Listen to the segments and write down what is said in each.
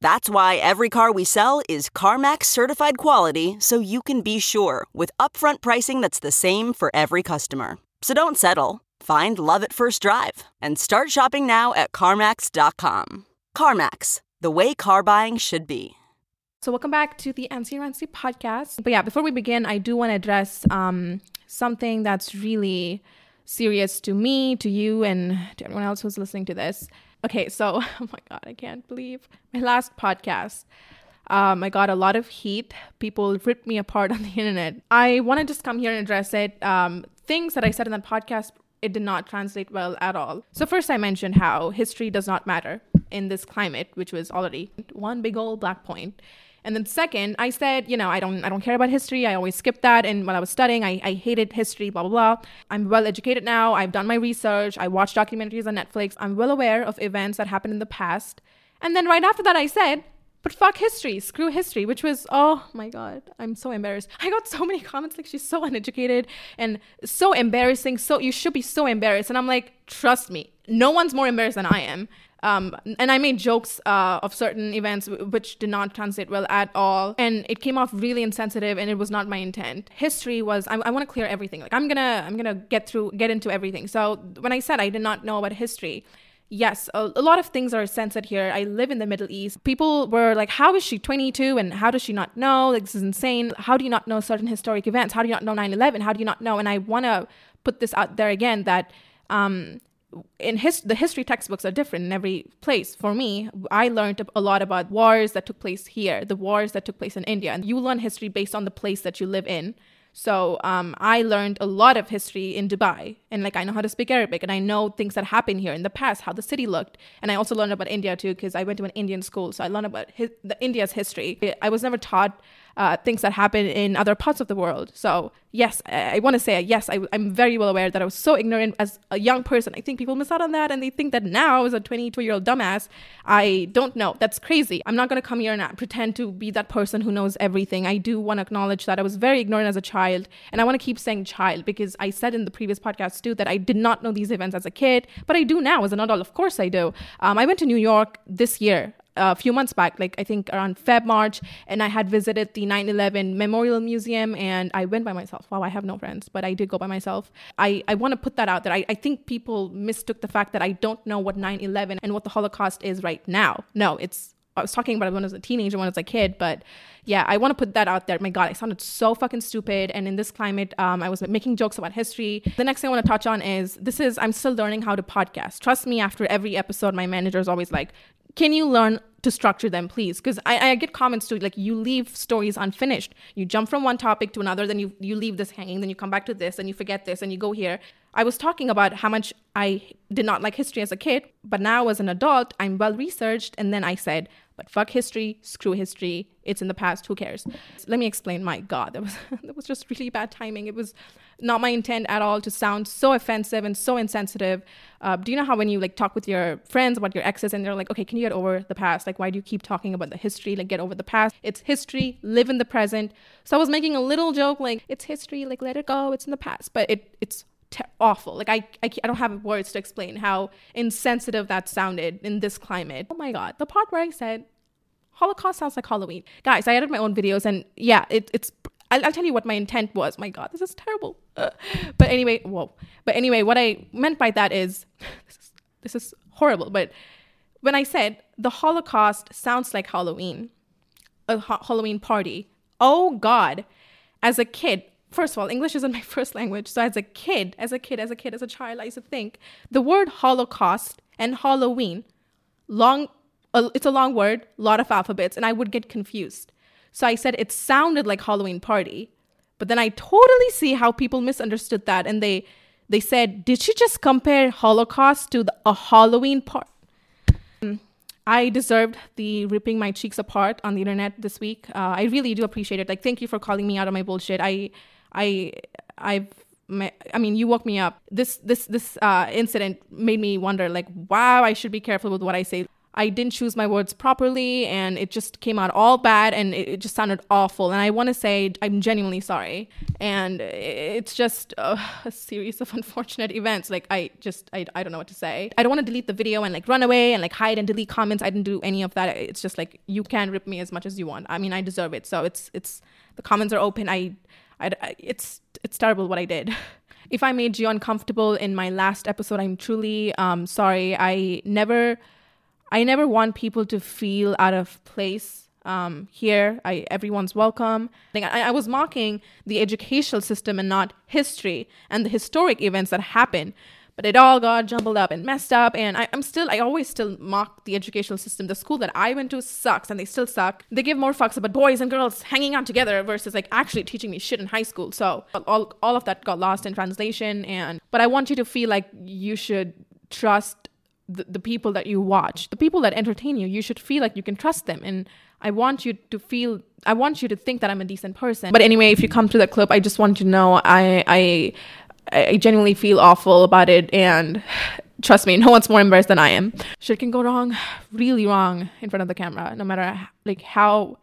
That's why every car we sell is CarMax certified quality so you can be sure with upfront pricing that's the same for every customer. So don't settle. Find love at first drive and start shopping now at CarMax.com. CarMax, the way car buying should be. So, welcome back to the Ansi Rancy podcast. But yeah, before we begin, I do want to address um, something that's really serious to me, to you, and to everyone else who's listening to this. Okay, so, oh my God, I can't believe my last podcast. Um, I got a lot of heat. People ripped me apart on the internet. I want to just come here and address it. Um, things that I said in that podcast, it did not translate well at all. So, first, I mentioned how history does not matter in this climate, which was already one big old black point. And then second, I said, you know, I don't I don't care about history. I always skipped that. And when I was studying, I, I hated history, blah, blah, blah. I'm well educated now. I've done my research. I watch documentaries on Netflix. I'm well aware of events that happened in the past. And then right after that, I said, but fuck history, screw history, which was, oh my God, I'm so embarrassed. I got so many comments like, she's so uneducated and so embarrassing. So, you should be so embarrassed. And I'm like, trust me, no one's more embarrassed than I am. Um, and I made jokes uh, of certain events which did not translate well at all, and it came off really insensitive, and it was not my intent. History was I, I want to clear everything. Like I'm gonna I'm gonna get through get into everything. So when I said I did not know about history, yes, a, a, lot of things are censored here. I live in the Middle East. People were like, how is she 22 and how does she not know? Like, this is insane. How do you not know certain historic events? How do you not know 9 11? How do you not know? And I want to put this out there again that um, in his the history textbooks are different in every place. For me, I learned a lot about wars that took place here, the wars that took place in India, and you learn history based on the place that you live in. So um, I learned a lot of history in Dubai, and like I know how to speak Arabic, and I know things that happened here in the past, how the city looked, and I also learned about India too because I went to an Indian school, so I learned about his, the India's history. I was never taught uh, things that happen in other parts of the world. So yes, I, I want to say yes. I, am very well aware that I was so ignorant as a young person. I think people miss out on that, and they think that now, as a 22 year old dumbass, I don't know. That's crazy. I'm not going to come here and pretend to be that person who knows everything. I do want to acknowledge that I was very ignorant as a child, and I want to keep saying child because I said in the previous podcast too that I did not know these events as a kid, but I do now as an adult. Of course, I do. Um, I went to New York this year a few months back, like I think around Feb, March, and I had visited the 9 11 Memorial Museum and I went by myself. Wow, I have no friends, but I did go by myself. I, I want to put that out there. I, I think people mistook the fact that I don't know what 9 11 and what the Holocaust is right now. No, it's, I was talking about it when I was a teenager, when I was a kid, but yeah, I want to put that out there. My God, I sounded so fucking stupid. And in this climate, um, I was making jokes about history. The next thing I want to touch on is this is, I'm still learning how to podcast. Trust me, after every episode, my manager is always like, can you learn to structure them, please? Because I, I, get comments too, like you leave stories unfinished. You jump from one topic to another, then you you leave this hanging, then you come back to this, and you forget this, and you go here. I was talking about how much I did not like history as a kid, but now as an adult, I'm well researched, and then I said but fuck history, screw history. It's in the past. Who cares? Let me explain. My God, that was that was just really bad timing. It was not my intent at all to sound so offensive and so insensitive. Uh, do you know how when you like talk with your friends about your exes and they're like, okay, can you get over the past? Like, why do you keep talking about the history? Like, get over the past. It's history. Live in the present. So I was making a little joke like, it's history. Like, let it go. It's in the past. But it it's Te- awful. Like I, I, I don't have words to explain how insensitive that sounded in this climate. Oh my god, the part where I said Holocaust sounds like Halloween. Guys, I edited my own videos and yeah, it, it's I'll, I'll, tell you what my intent was. My God, this is terrible. Uh, but anyway, whoa. But anyway, what I meant by that is this, is this is horrible. But when I said the Holocaust sounds like Halloween, a ha- Halloween party, oh God, as a kid, first of all, English isn't my first language. So as a kid, as a kid, as a kid, as a child, I used to think the word Holocaust and Halloween long a, it's a long word, a lot of alphabets, and I would get confused. So I said it sounded like Halloween party, but then I totally see how people misunderstood that, and they they said, did she just compare Holocaust to the, a Halloween party?" I deserved the ripping my cheeks apart on the internet this week. Uh, I really do appreciate it. Like, thank you for calling me out on my bullshit. I, I, I've, I mean, you woke me up. This, this, this uh, incident made me wonder, like, wow, I should be careful with what I say. I didn't choose my words properly and it just came out all bad and it, it just sounded awful. And I want to say I'm genuinely sorry. And it's just uh, a series of unfortunate events. Like, I just, I, I don't know what to say. I don't want to delete the video and like run away and like hide and delete comments. I didn't do any of that. It's just like, you can rip me as much as you want. I mean, I deserve it. So it's, it's, the comments are open. I, I, it's, it's terrible what I did. If I made you uncomfortable in my last episode, I'm truly um, sorry. I never I never want people to feel out of place um, here. I, everyone's welcome. I, I, was mocking the educational system and not history and the historic events that happened. But it all got jumbled up and messed up. And I, am still, I always still mock the educational system. The school that I went to sucks and they still suck. They give more fucks about boys and girls hanging out together versus like actually teaching me shit in high school. So all, all of that got lost in translation. And, but I want you to feel like you should trust the, the people that you watch, the people that entertain you, you should feel like you can trust them. And I want you to feel, I want you to think that I'm a decent person. But anyway, if you come to the clip, I just want you to know I, I, I genuinely feel awful about it. And trust me, no one's more embarrassed than I am. Shit can go wrong, really wrong in front of the camera, no matter like how,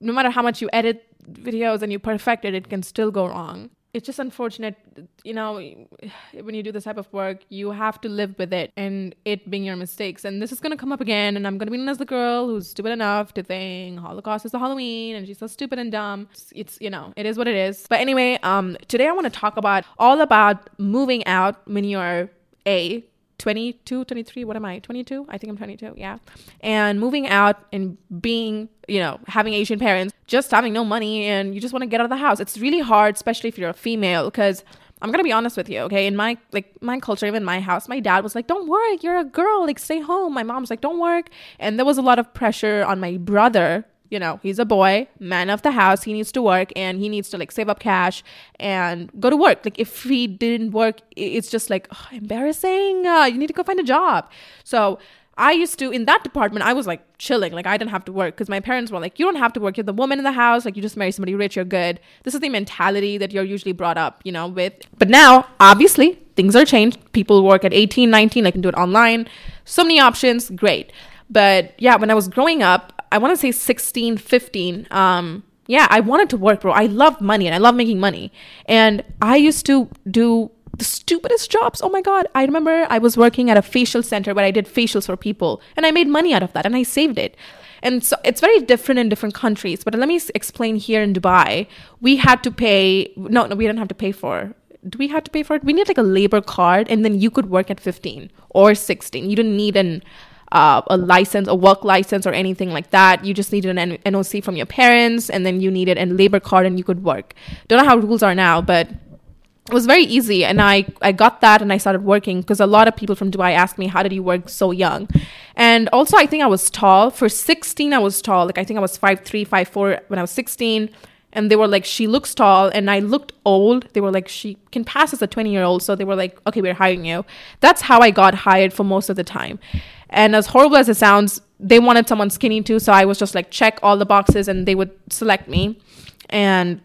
no matter how much you edit videos and you perfect it, it can still go wrong it's just unfortunate, you know, when you do this type of work, you have to live with it and it being your mistakes. And this is going to come up again. And I'm going to be known as the girl who's stupid enough to think Holocaust is the Halloween and she's so stupid and dumb. It's, it's, you know, it is what it is. But anyway, um, today I want to talk about all about moving out when you're A, 22, 23, what am I? 22? I think I'm 22, yeah. And moving out and being, you know, having Asian parents, just having no money and you just want to get out of the house. It's really hard, especially if you're a female, because I'm gonna be honest with you, okay? In my like my culture, even my house, my dad was like, "Don't work, you're a girl, like stay home." My mom's like, "Don't work," and there was a lot of pressure on my brother you know, he's a boy, man of the house. He needs to work and he needs to like save up cash and go to work. Like if he didn't work, it's just like oh, embarrassing. Uh, you need to go find a job. So I used to in that department. I was like chilling, like I didn't have to work because my parents were like, "You don't have to work. You're the woman in the house. Like you just marry somebody rich. You're good." This is the mentality that you're usually brought up, you know, with. But now, obviously, things are changed. People work at 18, 19. I can do it online. So many options. Great. But yeah, when I was growing up, I want to say 16, 15. Um, yeah, I wanted to work, bro. I love money and I love making money. And I used to do the stupidest jobs. Oh my God. I remember I was working at a facial center where I did facials for people and I made money out of that and I saved it. And so it's very different in different countries. But let me explain here in Dubai, we had to pay, no, no, we didn't have to pay for do we have to pay for it? We need like a labor card, and then you could work at 15 or 16. You didn't need an uh, a license, a work license, or anything like that. You just needed an NOC from your parents, and then you needed a labor card, and you could work. Don't know how rules are now, but it was very easy and i i got that and i started working because a lot of people from dubai asked me how did you work so young and also i think i was tall for 16 i was tall like i think i was 5'3 5'4 when i was 16 and they were like she looks tall and i looked old they were like she can pass as a 20 year old so they were like okay we're hiring you that's how i got hired for most of the time and as horrible as it sounds, they wanted someone skinny too. So I was just like, check all the boxes and they would select me. And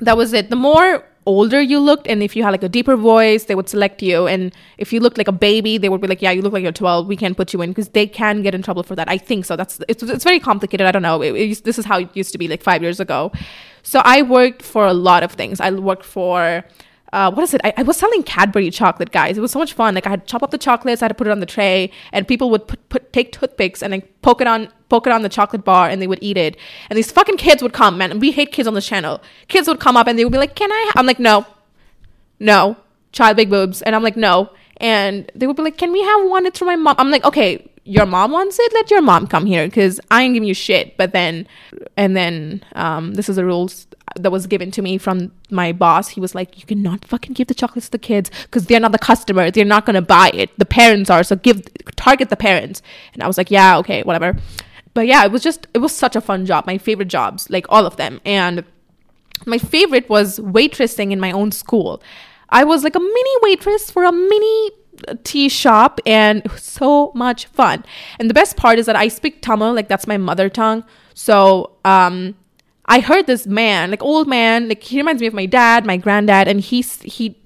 that was it. The more older you looked and if you had like a deeper voice they would select you. And if you looked like a baby they would be like yeah you look like you're 12 we can't put you in. Because they can get in trouble for that. I think so. That's it's, it's very complicated. I don't know. It, it, this is how it used to be like five years ago. So i worked for a lot of things. I worked for uh, what is it? I, I, was selling Cadbury chocolate, guys. It was so much fun. Like I had chop up the chocolates, I had to put it on the tray, and people would put, put take toothpicks and like poke it on poke it on the chocolate bar, and they would eat it. And these fucking kids would come, man. We hate kids on this channel. Kids would come up and they would be like, "Can I?" I'm like, "No, no, child big boobs," and I'm like, "No." And they would be like, "Can we have one? It's for my mom." I'm like, "Okay, your mom wants it. Let your mom come here because I ain't giving you shit." But then, and then, um, this is the rules that was given to me from my boss. He was like, "You cannot fucking give the chocolates to the kids because they're not the customer. They're not gonna buy it. The parents are. So give target the parents." And I was like, "Yeah, okay, whatever." But yeah, it was just it was such a fun job. My favorite jobs, like all of them, and my favorite was waitressing in my own school. I was like a mini waitress for a mini tea shop and so much fun. And the best part is that I speak Tamil, like that's my mother tongue. So um, I heard this man, like old man, like he reminds me of my dad, my granddad, and he's he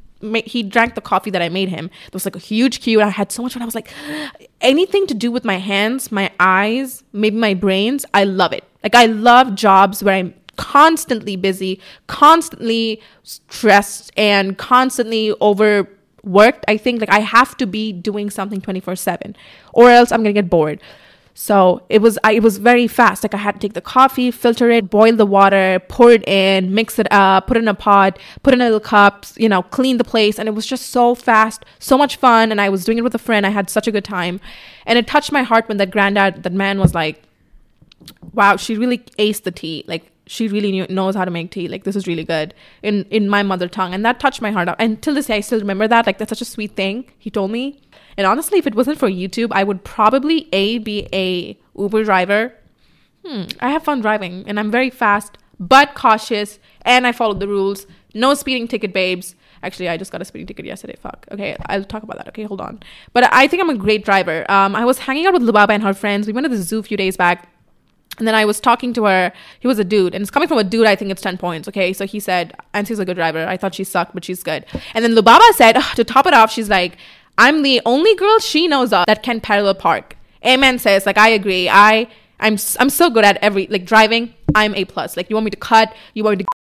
he drank the coffee that I made him. There was like a huge queue. And I had so much fun. I was like, anything to do with my hands, my eyes, maybe my brains, I love it. Like I love jobs where I'm constantly busy, constantly stressed, and constantly overworked. I think like I have to be doing something 24 7 or else I'm going to get bored. So it was I, it was very fast. Like I had to take the coffee, filter it, boil the water, pour it in, mix it up, put it in a pot, put in a little cups, you know, clean the place, and it was just so fast, so much fun. And I was doing it with a friend. I had such a good time, and it touched my heart when that granddad, that man, was like, "Wow, she really aced the tea. Like she really knew, knows how to make tea. Like this is really good in in my mother tongue." And that touched my heart. And till this day, I still remember that. Like that's such a sweet thing he told me. And honestly, if it wasn't for YouTube, I would probably A, be a Uber driver. Hmm, I have fun driving and I'm very fast, but cautious, and I follow the rules. No speeding ticket, babes. Actually, I just got a speeding ticket yesterday. Fuck. Okay, I'll talk about that. Okay, hold on. But I think I'm a great driver. Um, I was hanging out with Lubaba and her friends. We went to the zoo a few days back. And then I was talking to her. He was a dude, and it's coming from a dude. I think it's ten points. Okay, so he said, "Ansie's a good driver." I thought she sucked, but she's good. And then Lubaba said, to top it off, she's like, I'm the only girl she knows of that can parallel park. Amen says, like, I agree. I, I'm, I'm so good at every, like, driving. I'm A plus. Like, you want me to cut? You want me to.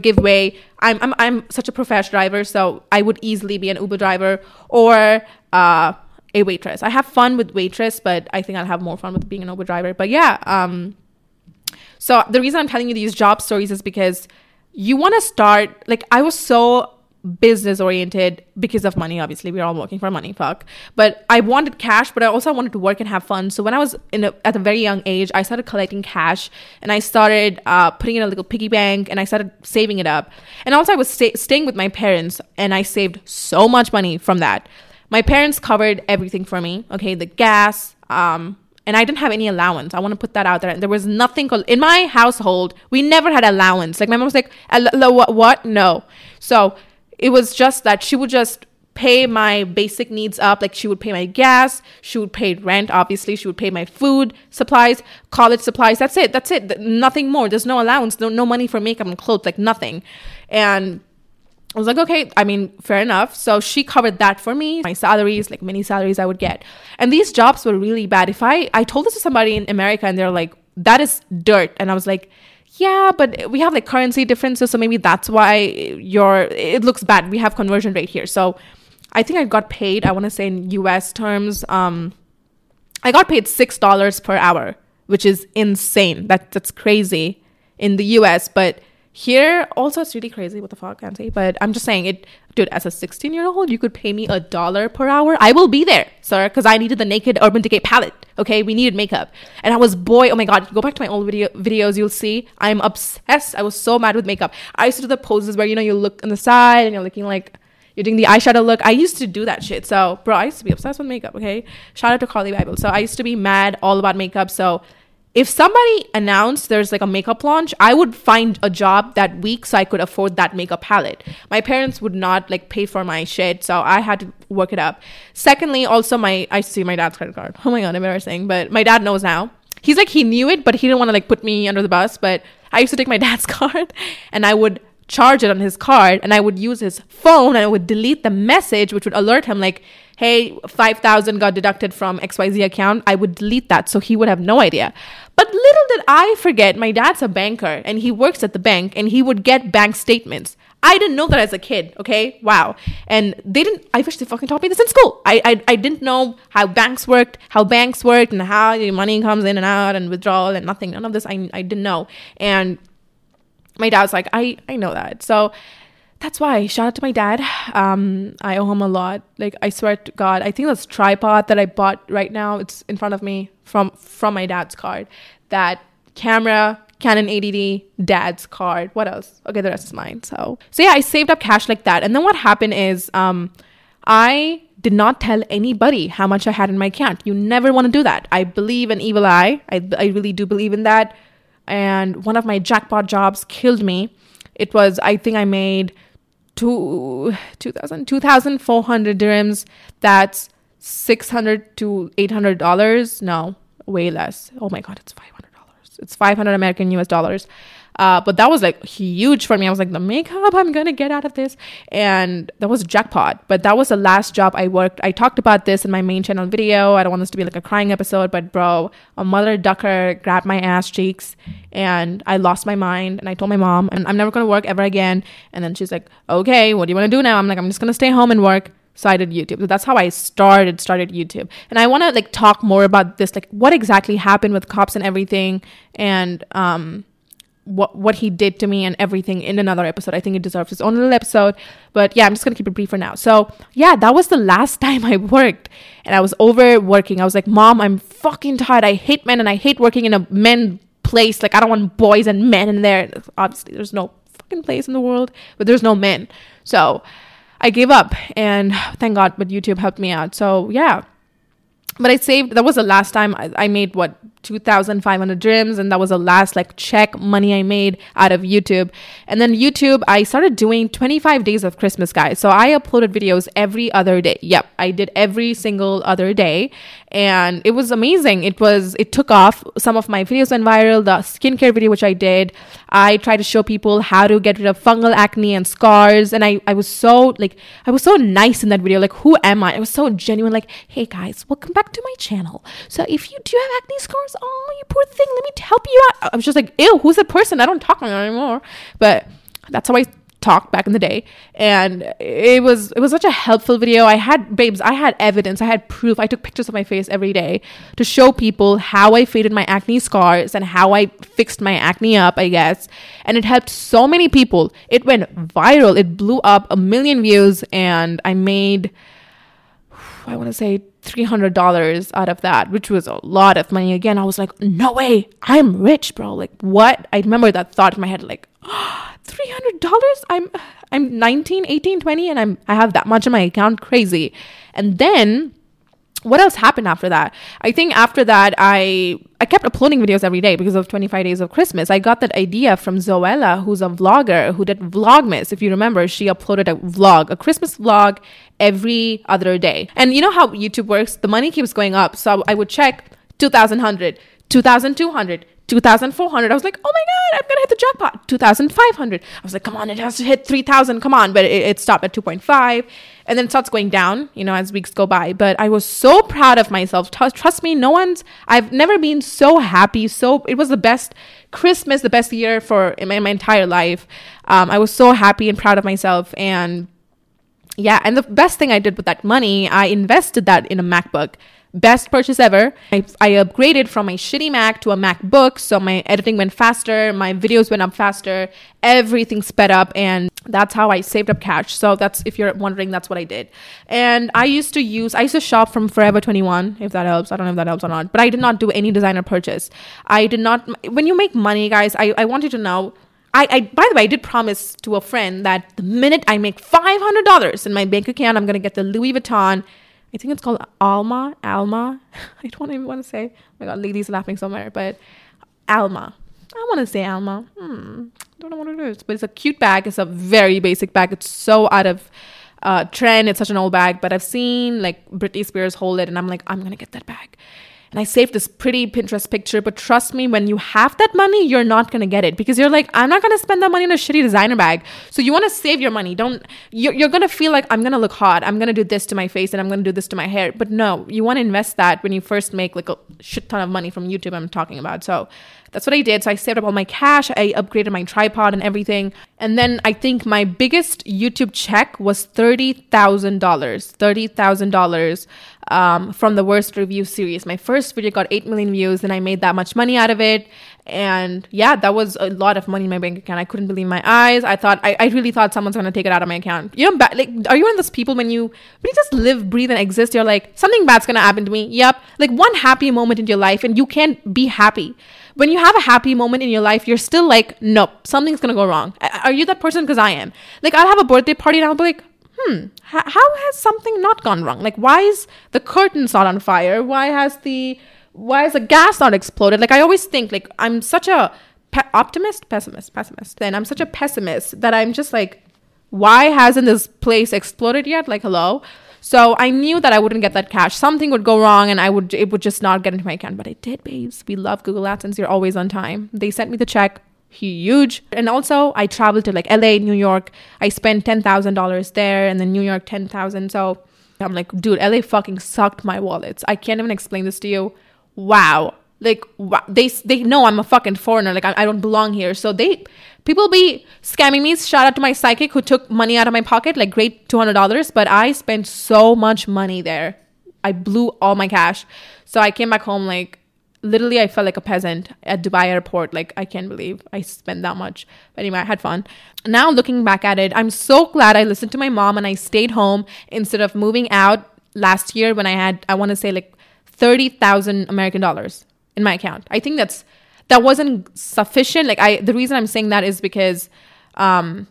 Give way. I'm, I'm, I'm such a professional driver, so I would easily be an Uber driver or uh, a waitress. I have fun with waitress, but I think I'll have more fun with being an Uber driver. But yeah, um, so the reason I'm telling you these job stories is because you want to start like I was so business oriented because of money obviously we're all working for money fuck but i wanted cash but i also wanted to work and have fun so when i was in a, at a very young age i started collecting cash and i started uh, putting in a little piggy bank and i started saving it up and also i was stay- staying with my parents and i saved so much money from that my parents covered everything for me okay the gas um, and I didn't have any allowance. I want to put that out there. There was nothing called in my household. We never had allowance. Like my mom was like, "What? What? No." So it was just that she would just pay my basic needs up. Like she would pay my gas, she would pay rent. Obviously, she would pay my food supplies, college supplies. That's it. That's it. Nothing more. There's no allowance. No, no money for makeup and clothes. Like nothing. And I was like, okay, I mean, fair enough. So she covered that for me. My salaries, like many salaries I would get. And these jobs were really bad. If I I told this to somebody in America and they're like, that is dirt. And I was like, yeah, but we have like currency differences, so maybe that's why your it looks bad. We have conversion rate here. So I think I got paid, I want to say in US terms, um I got paid six dollars per hour, which is insane. That that's crazy in the US, but here, also, it's really crazy. What the fuck, Auntie? But I'm just saying it, dude. As a 16 year old, you could pay me a dollar per hour. I will be there, sir, because I needed the naked Urban Decay palette. Okay, we needed makeup, and I was boy. Oh my god, go back to my old video videos. You'll see I'm obsessed. I was so mad with makeup. I used to do the poses where you know you look on the side and you're looking like you're doing the eyeshadow look. I used to do that shit. So, bro, I used to be obsessed with makeup. Okay, shout out to Carli Bybel. So I used to be mad all about makeup. So if somebody announced there's like a makeup launch, I would find a job that week so I could afford that makeup palette. My parents would not like pay for my shit, so I had to work it up. Secondly, also my I see my dad's credit card. Oh my god, I'm embarrassing. But my dad knows now. He's like he knew it, but he didn't want to like put me under the bus. But I used to take my dad's card and I would charge it on his card and I would use his phone and I would delete the message which would alert him like hey, 5,000 got deducted from XYZ account, I would delete that so he would have no idea. Did I forget, my dad's a banker and he works at the bank and he would get bank statements. I didn't know that as a kid, okay? Wow. And they didn't, I wish they fucking taught me this in school. I, I, I didn't know how banks worked, how banks worked, and how your money comes in and out and withdrawal and nothing. None of this I, I didn't know. And my dad's like, I, I know that. So that's why shout out to my dad um i owe him a lot like i swear to god i think this tripod that i bought right now it's in front of me from from my dad's card that camera canon 80d dad's card. What else? Okay the rest is mine so. So yeah i saved up cash like that. And then what happened is um i did not tell anybody how much i had in my account. You never want to do that. I believe in evil eye. I, I really do believe in that. And one of my jackpot jobs killed me. It was i think i made two, 2000, 2,400 dirhams. That's 600 to 800 dollars. No, way less. Oh my God, it's 500 dollars. It's 500 American US dollars. Uh, but that was like huge for me. I was like, the makeup I'm gonna get out of this, and that was a jackpot. But that was the last job I worked. I talked about this in my main channel video. I don't want this to be like a crying episode, but bro, a mother ducker grabbed my ass cheeks, and I lost my mind. And I told my mom, and I'm never gonna work ever again. And then she's like, okay, what do you want to do now? I'm like, I'm just gonna stay home and work. So I did YouTube. So that's how I started started YouTube. And I want to like talk more about this, like what exactly happened with cops and everything, and um what what he did to me and everything in another episode. I think it deserves its own little episode. But yeah, I'm just gonna keep it brief for now. So yeah, that was the last time I worked and I was overworking. I was like, Mom, I'm fucking tired. I hate men and I hate working in a men place. Like I don't want boys and men in there. Obviously, there's no fucking place in the world, but there's no men. So I gave up and thank God, but YouTube helped me out. So yeah. But I saved that was the last time I, I made what 2500 dirhams and that was the last like check money i made out of youtube. And then youtube i started doing 25 days of christmas guys. So i uploaded videos every other day. Yep i did every single other day. And it was amazing. It was it took off. Some of my videos went viral. The skincare video which i did i tried to show people how to get rid of fungal acne and scars. And i i was so like i was so nice in that video. Like who am i? I was so genuine like hey guys welcome back to my channel. So if you do have acne scars oh, you poor thing, let me help you out. I was just like, ew, who's that person? I don't talk anymore. But that's how I talked back in the day. And it was it was such a helpful video. I had babes i had evidence. I had proof. I took pictures of my face every day to show people how i faded my acne scars and how i fixed my acne up i guess. And it helped so many people. It went viral. It blew up a million views and i made i want to say $300 out of that, which was a lot of money. Again, I was like, no way, I'm rich, bro. Like, what? I remember that thought in my head, like, oh, $300? I'm, I'm 19, 18, 20, and I'm, I have that much in my account. Crazy. And then what else happened after that? I think after that, I I kept uploading videos every day because of 25 Days of Christmas. I got that idea from Zoella, who's a vlogger who did Vlogmas. If you remember, she uploaded a vlog, a Christmas vlog every other day. And you know how YouTube works? The money keeps going up. So I would check 2,100, 2,200, 2,400. I was like, oh my God, I'm going to hit the jackpot. 2,500. I was like, come on, it has to hit 3,000. Come on. But it, it stopped at 2.5. And then it starts going down, you know, as weeks go by. But I was so proud of myself. Trust me, no one's, I've never been so happy. So it was the best Christmas, the best year for in my, in my entire life. Um, I was so happy and proud of myself. And yeah, and the best thing I did with that money, I invested that in a MacBook best purchase ever. I, I upgraded from my shitty Mac to a MacBook, so my editing went faster, my videos went up faster, everything sped up, and that's how I saved up cash. So that's if you're wondering, that's what I did. And I used to use, I used to shop from Forever 21, if that helps. I don't know if that helps or not, but I did not do any designer purchase. I did not. When you make money, guys, I, I want you to know. I, I, by the way, I did promise to a friend that the minute I make five hundred dollars in my bank account, I'm gonna get the Louis Vuitton I think it's called Alma. Alma. I don't even want to say. Oh my god, ladies laughing somewhere, but Alma. I want to say Alma. Hmm. Don't know what it is, but it's a cute bag. It's a very basic bag. It's so out of uh, trend. It's such an old bag, but I've seen like Britney Spears hold it, and I'm like, I'm gonna get that bag and I saved this pretty Pinterest picture. But trust me, when you have that money, you're not gonna get it because you're like, I'm not gonna spend that money on a shitty designer bag. So you wanna save your money. Don't you're, you're gonna feel like I'm gonna look hot. I'm gonna do this to my face and I'm gonna do this to my hair. But no, you wanna invest that when you first make like a shit ton of money from YouTube. I'm talking about. So that's what I did. So I saved up all my cash. I upgraded my tripod and everything. And then I think my biggest YouTube check was $30,000. $30,000 um, from the worst review series. My first video got 8 million views and I made that much money out of it. And yeah, that was a lot of money in my bank account. I couldn't believe my eyes. I thought, I, I really thought someone's gonna take it out of my account. You know, ba- like, are you one of those people when you, when you just live, breathe, and exist, you're like, something bad's gonna happen to me? Yep. Like one happy moment in your life and you can't be happy. When you have a happy moment in your life, you're still like, nope, something's gonna go wrong. Are you that person? Because I am. Like, I'll have a birthday party and I'll be like, hmm, how has something not gone wrong? Like, why is the curtains not on fire? Why has the why is the gas not exploded? Like, I always think like I'm such a pe- optimist, pessimist, pessimist. Then I'm such a pessimist that I'm just like, why hasn't this place exploded yet? Like, hello. So I knew that I wouldn't get that cash. Something would go wrong, and I would it would just not get into my account. But it did, babes. We love Google AdSense. You're always on time. They sent me the check huge. And also, I traveled to like LA, New York. I spent ten thousand dollars there, and then New York ten thousand. So I'm like, dude, LA fucking sucked my wallets. I can't even explain this to you. Wow, like wow. they they know I'm a fucking foreigner. Like I, I don't belong here. So they people be scamming me. Shout out to my psychic who took money out of my pocket, like great two hundred dollars. But I spent so much money there. I blew all my cash. So I came back home like literally I felt like a peasant at Dubai airport. Like I can't believe I spent that much. But anyway, I had fun. Now looking back at it, I'm so glad I listened to my mom and I stayed home instead of moving out last year when I had I want to say like 30,000 American dollars in my account. I think that's that wasn't sufficient. Like I the reason I'm saying that is because um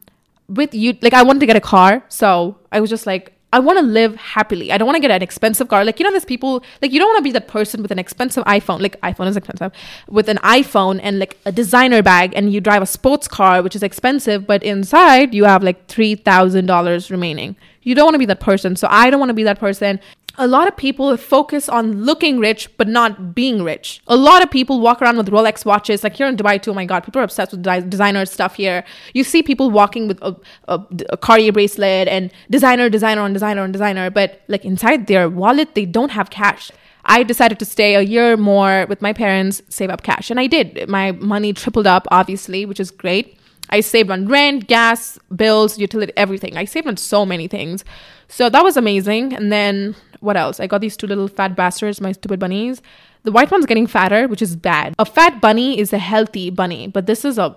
with you like I wanted to get a car. So I was just like I want to live happily. I don't want to get an expensive car. Like, you know, there's people, like, you don't want to be the person with an expensive iPhone. Like, iPhone is expensive. With an iPhone and like a designer bag, and you drive a sports car, which is expensive, but inside you have like $3,000 remaining. You don't want to be that person. So I don't want to be that person a lot of people focus on looking rich but not being rich. A lot of people walk around with Rolex watches. Like here in Dubai too. Oh my god, people are obsessed with designer stuff here. You see people walking with a, a, a Cartier bracelet and designer, designer on designer on designer. But like inside their wallet, they don't have cash. I decided to stay a year more with my parents, save up cash, and I did. My money tripled up, obviously, which is great. I saved on rent, gas, bills, utility, everything. I saved on so many things. So that was amazing. And then what else? I got these two little fat bastards, my stupid bunnies. The white one's getting fatter, which is bad. A fat bunny is a healthy bunny, but this is a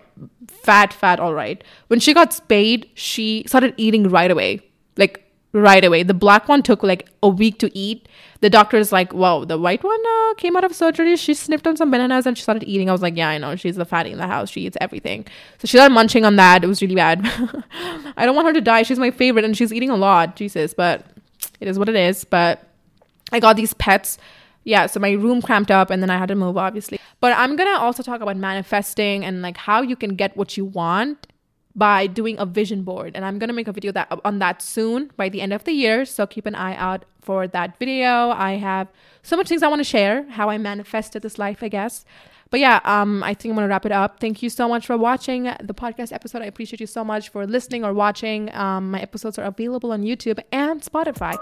fat, fat, all right. When she got spayed, she started eating right away. Like, right away. The black one took like a week to eat. The doctor is like, "Wow, the white one uh, came out of surgery. She sniffed on some bananas and she started eating." I was like, "Yeah, I know. She's the fatty in the house. She eats everything." So she started munching on that. It was really bad. I don't want her to die. She's my favorite and she's eating a lot. Jesus, but it is what it is. But I got these pets. Yeah, so my room cramped up and then I had to move, obviously. But I'm gonna also talk about manifesting and like how you can get what you want by doing a vision board. And I'm gonna make a video that on that soon by the end of the year. So keep an eye out for that video. I have so much things I want to share, how I manifested this life, I guess. But yeah, um, I think I'm gonna wrap it up. Thank you so much for watching the podcast episode. I appreciate you so much for listening or watching. Um, my episodes are available on YouTube and Spotify.